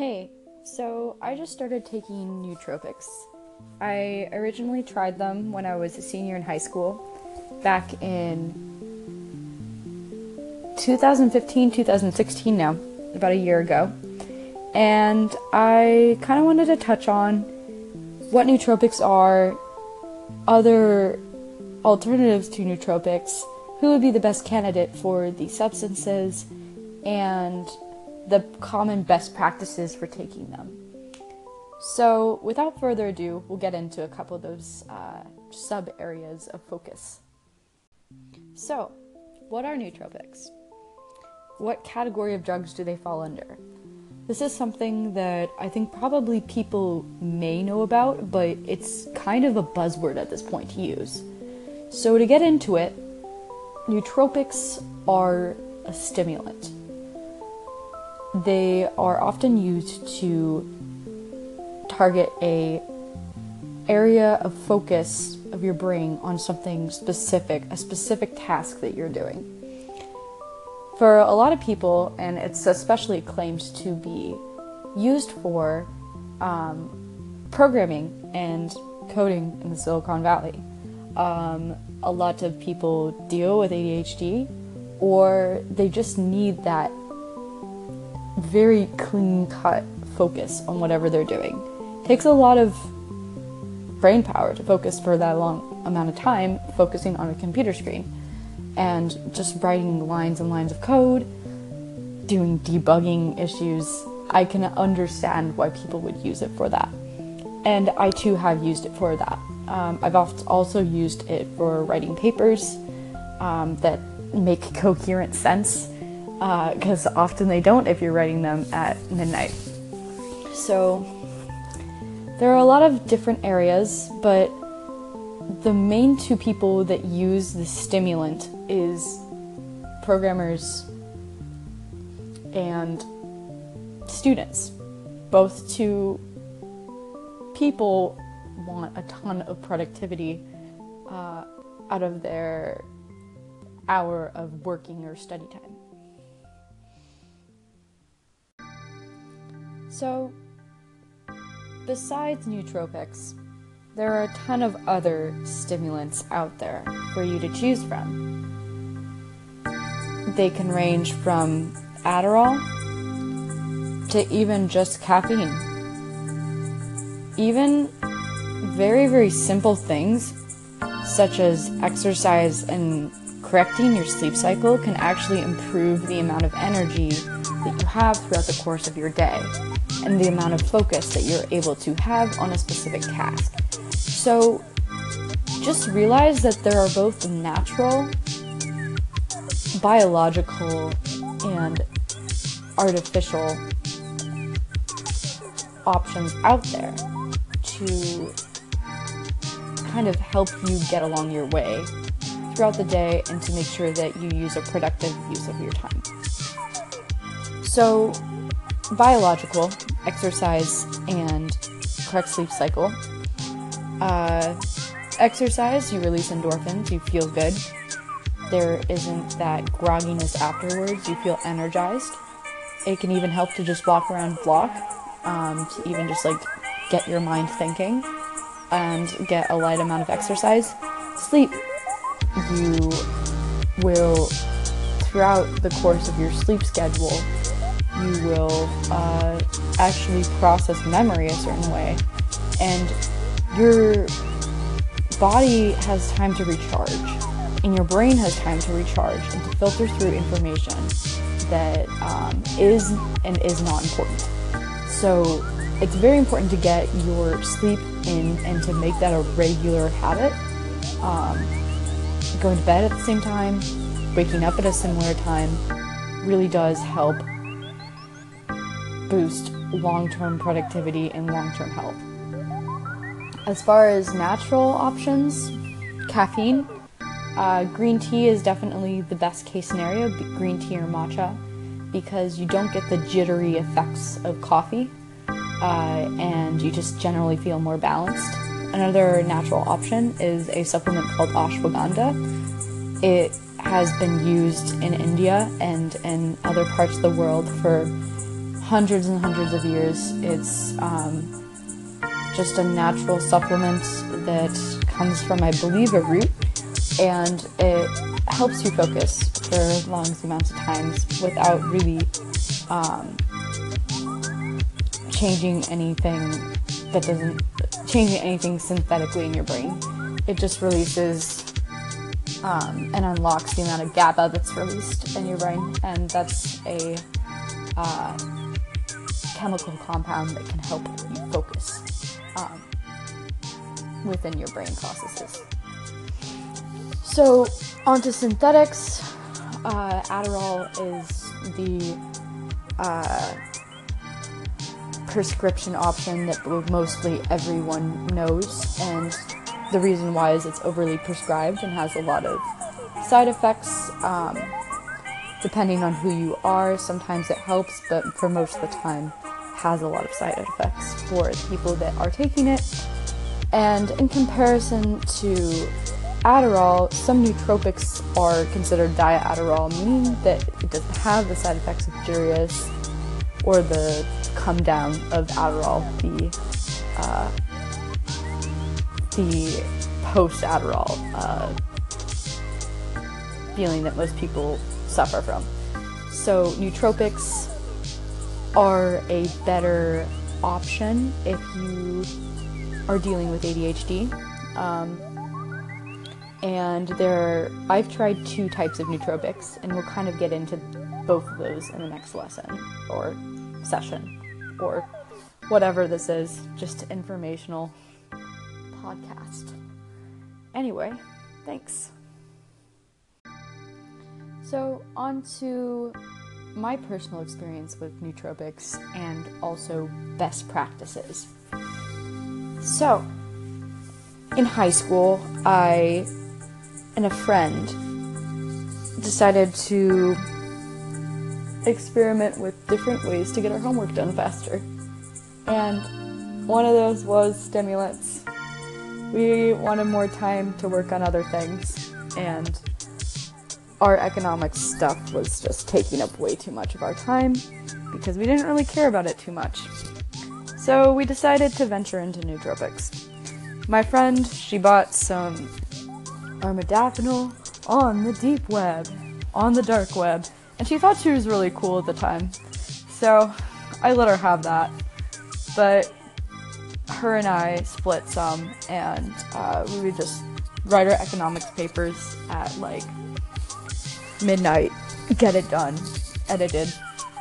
Hey, so I just started taking nootropics. I originally tried them when I was a senior in high school, back in 2015, 2016 now, about a year ago. And I kind of wanted to touch on what nootropics are, other alternatives to nootropics, who would be the best candidate for these substances, and the common best practices for taking them. So, without further ado, we'll get into a couple of those uh, sub areas of focus. So, what are nootropics? What category of drugs do they fall under? This is something that I think probably people may know about, but it's kind of a buzzword at this point to use. So, to get into it, nootropics are a stimulant. They are often used to target a area of focus of your brain on something specific, a specific task that you're doing. For a lot of people, and it's especially claimed to be used for um, programming and coding in the Silicon Valley. Um, a lot of people deal with ADHD or they just need that very clean cut focus on whatever they're doing. It takes a lot of brain power to focus for that long amount of time focusing on a computer screen and just writing lines and lines of code, doing debugging issues. I can understand why people would use it for that. And I too have used it for that. Um, I've also used it for writing papers um, that make coherent sense because uh, often they don't if you're writing them at midnight. So there are a lot of different areas, but the main two people that use the stimulant is programmers and students. Both two people want a ton of productivity uh, out of their hour of working or study time. So, besides nootropics, there are a ton of other stimulants out there for you to choose from. They can range from Adderall to even just caffeine. Even very, very simple things such as exercise and correcting your sleep cycle can actually improve the amount of energy that you have throughout the course of your day and the amount of focus that you're able to have on a specific task. So just realize that there are both natural, biological, and artificial options out there to kind of help you get along your way throughout the day and to make sure that you use a productive use of your time. So, biological, exercise, and correct sleep cycle. Uh, exercise, you release endorphins, you feel good. There isn't that grogginess afterwards, you feel energized. It can even help to just walk around block, um, to even just like get your mind thinking and get a light amount of exercise. Sleep, you will, throughout the course of your sleep schedule, you will uh, actually process memory a certain way, and your body has time to recharge, and your brain has time to recharge and to filter through information that um, is and is not important. So it's very important to get your sleep in and to make that a regular habit. Um, going to bed at the same time, waking up at a similar time really does help boost long term productivity and long term health. As far as natural options, caffeine, uh, green tea is definitely the best case scenario, green tea or matcha, because you don't get the jittery effects of coffee uh, and you just generally feel more balanced. Another natural option is a supplement called ashwagandha. It has been used in India and in other parts of the world for hundreds and hundreds of years. It's um, just a natural supplement that comes from, I believe, a root, and it helps you focus for long amounts of times without really um, changing anything that doesn't changing anything synthetically in your brain. It just releases um, and unlocks the amount of GABA that's released in your brain, and that's a uh, chemical compound that can help you focus um, within your brain processes. So, onto synthetics. Uh, Adderall is the uh, prescription option that mostly everyone knows, and the reason why is it's overly prescribed and has a lot of side effects. Um, depending on who you are, sometimes it helps, but for most of the time, has a lot of side effects for the people that are taking it. And in comparison to Adderall, some nootropics are considered diet Adderall, meaning that it doesn't have the side effects of Jarius or the come down of Adderall, the uh, the post Adderall uh, feeling that most people suffer from. So, nootropics are a better option if you are dealing with ADHD. Um, and there, are, I've tried two types of nootropics, and we'll kind of get into both of those in the next lesson or session or whatever this is, just informational podcast. Anyway, thanks. So, on to my personal experience with nootropics and also best practices. So, in high school, I and a friend decided to experiment with different ways to get our homework done faster. And one of those was stimulants. We wanted more time to work on other things, and our economics stuff was just taking up way too much of our time because we didn't really care about it too much. So we decided to venture into nootropics. My friend, she bought some armodafinil on the deep web, on the dark web, and she thought she was really cool at the time. So I let her have that. But her and I split some, and uh, we would just write our economics papers at like midnight, get it done, edited,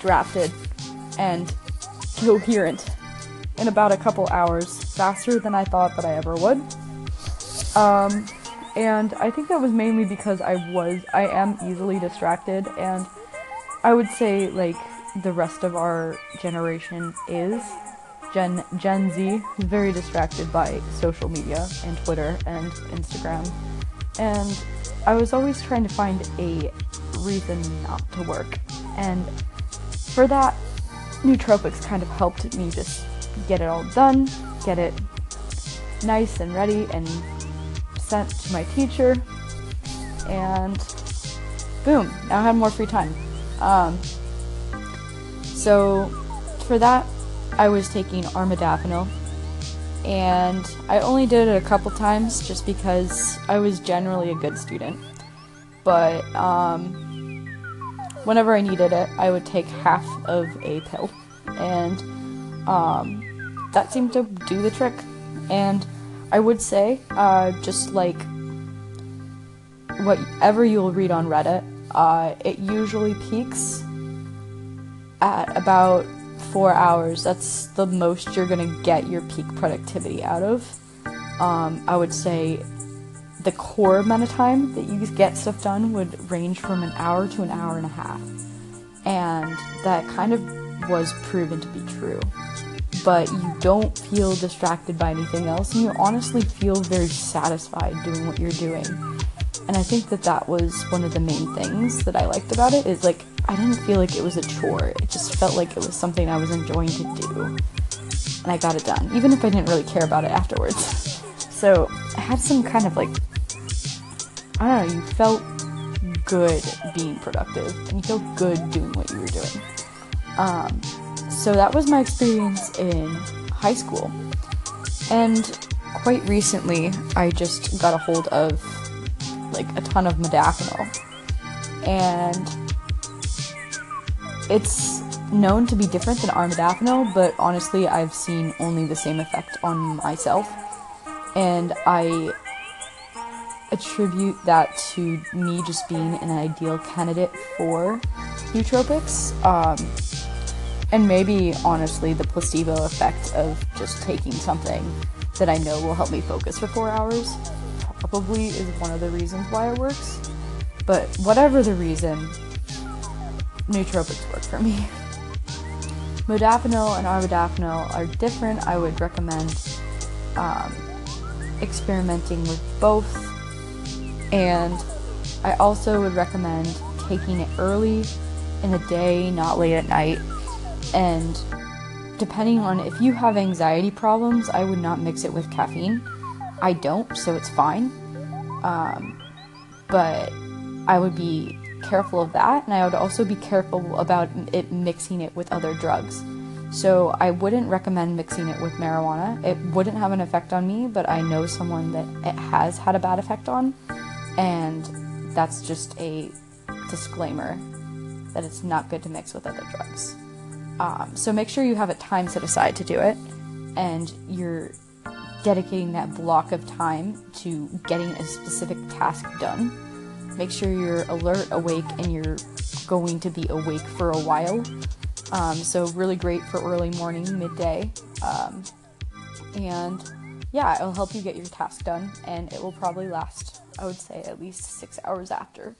drafted, and coherent in about a couple hours, faster than I thought that I ever would. Um, and I think that was mainly because I was, I am easily distracted, and I would say, like, the rest of our generation is. Gen, Gen Z is very distracted by social media and Twitter and Instagram. And I was always trying to find a reason not to work. And for that, nootropics kind of helped me just get it all done, get it nice and ready, and sent to my teacher. And boom, now I have more free time. Um, so for that, I was taking armodafinil, and I only did it a couple times just because I was generally a good student. But um, whenever I needed it, I would take half of a pill, and um, that seemed to do the trick. And I would say, uh, just like whatever you'll read on Reddit, uh, it usually peaks at about four hours. That's the most you're gonna get your peak productivity out of. Um, I would say the core amount of time that you get stuff done would range from an hour to an hour and a half. And that kind of was proven to be true but you don't feel distracted by anything else, and you honestly feel very satisfied doing what you're doing. And I think that that was one of the main things that I liked about it is like I didn't feel like it was a chore. It just felt like it was something I was enjoying to do. And I got it done, even if I didn't really care about it afterwards. so I had some kind of like, I don't know, you felt good being productive and you felt good doing what you were doing. Um, so that was my experience in high school. And quite recently, I just got a hold of like a ton of modafinil. And it's known to be different than armodafinil, but honestly, I've seen only the same effect on myself. And I attribute that to me just being an ideal candidate for nootropics. Um, and maybe, honestly, the placebo effect of just taking something that I know will help me focus for four hours probably is one of the reasons why it works. But whatever the reason, nootropics work for me. Modafinil and armodafinil are different. I would recommend um, experimenting with both. And I also would recommend taking it early in the day, not late at night. And depending on if you have anxiety problems, I would not mix it with caffeine. I don't, so it's fine. Um, but I would be careful of that, and I would also be careful about it mixing it with other drugs. So I wouldn't recommend mixing it with marijuana. It wouldn't have an effect on me, but I know someone that it has had a bad effect on, and that's just a disclaimer that it's not good to mix with other drugs. Um, so make sure you have a time set aside to do it, and you're dedicating that block of time to getting a specific task done. Make sure you're alert, awake, and you're going to be awake for a while. Um, so, really great for early morning, midday. Um, and yeah, it'll help you get your task done, and it will probably last, I would say, at least six hours after.